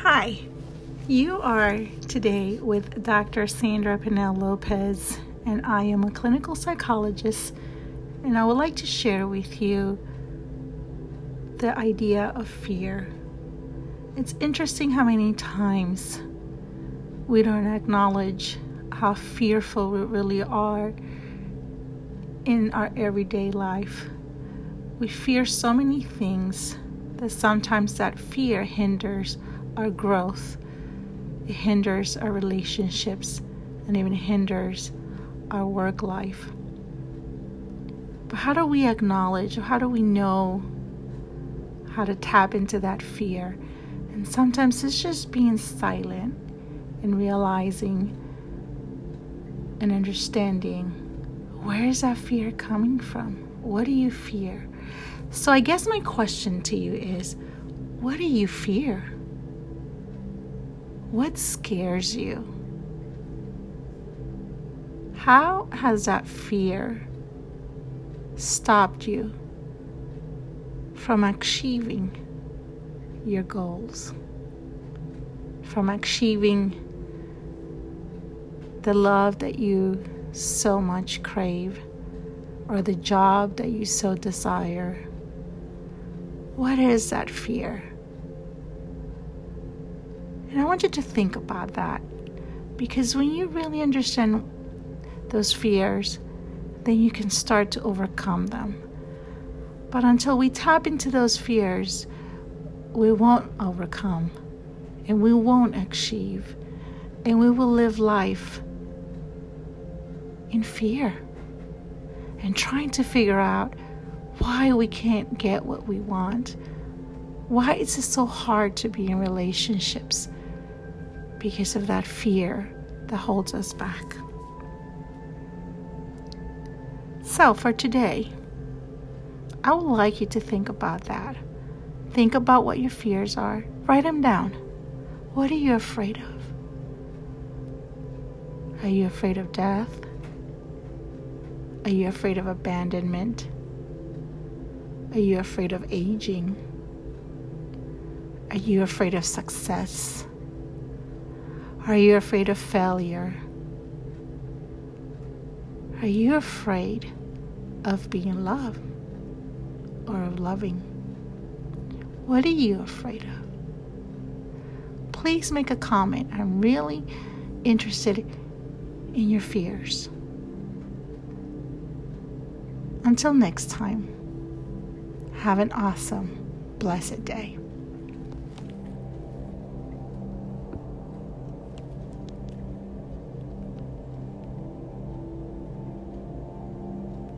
Hi, you are today with Dr. Sandra Pinel Lopez, and I am a clinical psychologist, and I would like to share with you the idea of fear. It's interesting how many times we don't acknowledge how fearful we really are in our everyday life. We fear so many things that sometimes that fear hinders our growth, it hinders our relationships, and even hinders our work life. But how do we acknowledge, or how do we know how to tap into that fear? And sometimes it's just being silent and realizing and understanding where is that fear coming from? What do you fear? So, I guess my question to you is what do you fear? What scares you? How has that fear stopped you from achieving your goals? From achieving the love that you so much crave or the job that you so desire? What is that fear? And I want you to think about that because when you really understand those fears, then you can start to overcome them. But until we tap into those fears, we won't overcome and we won't achieve and we will live life in fear and trying to figure out why we can't get what we want. Why is it so hard to be in relationships? Because of that fear that holds us back. So, for today, I would like you to think about that. Think about what your fears are, write them down. What are you afraid of? Are you afraid of death? Are you afraid of abandonment? Are you afraid of aging? Are you afraid of success? Are you afraid of failure? Are you afraid of being loved or of loving? What are you afraid of? Please make a comment. I'm really interested in your fears. Until next time, have an awesome, blessed day.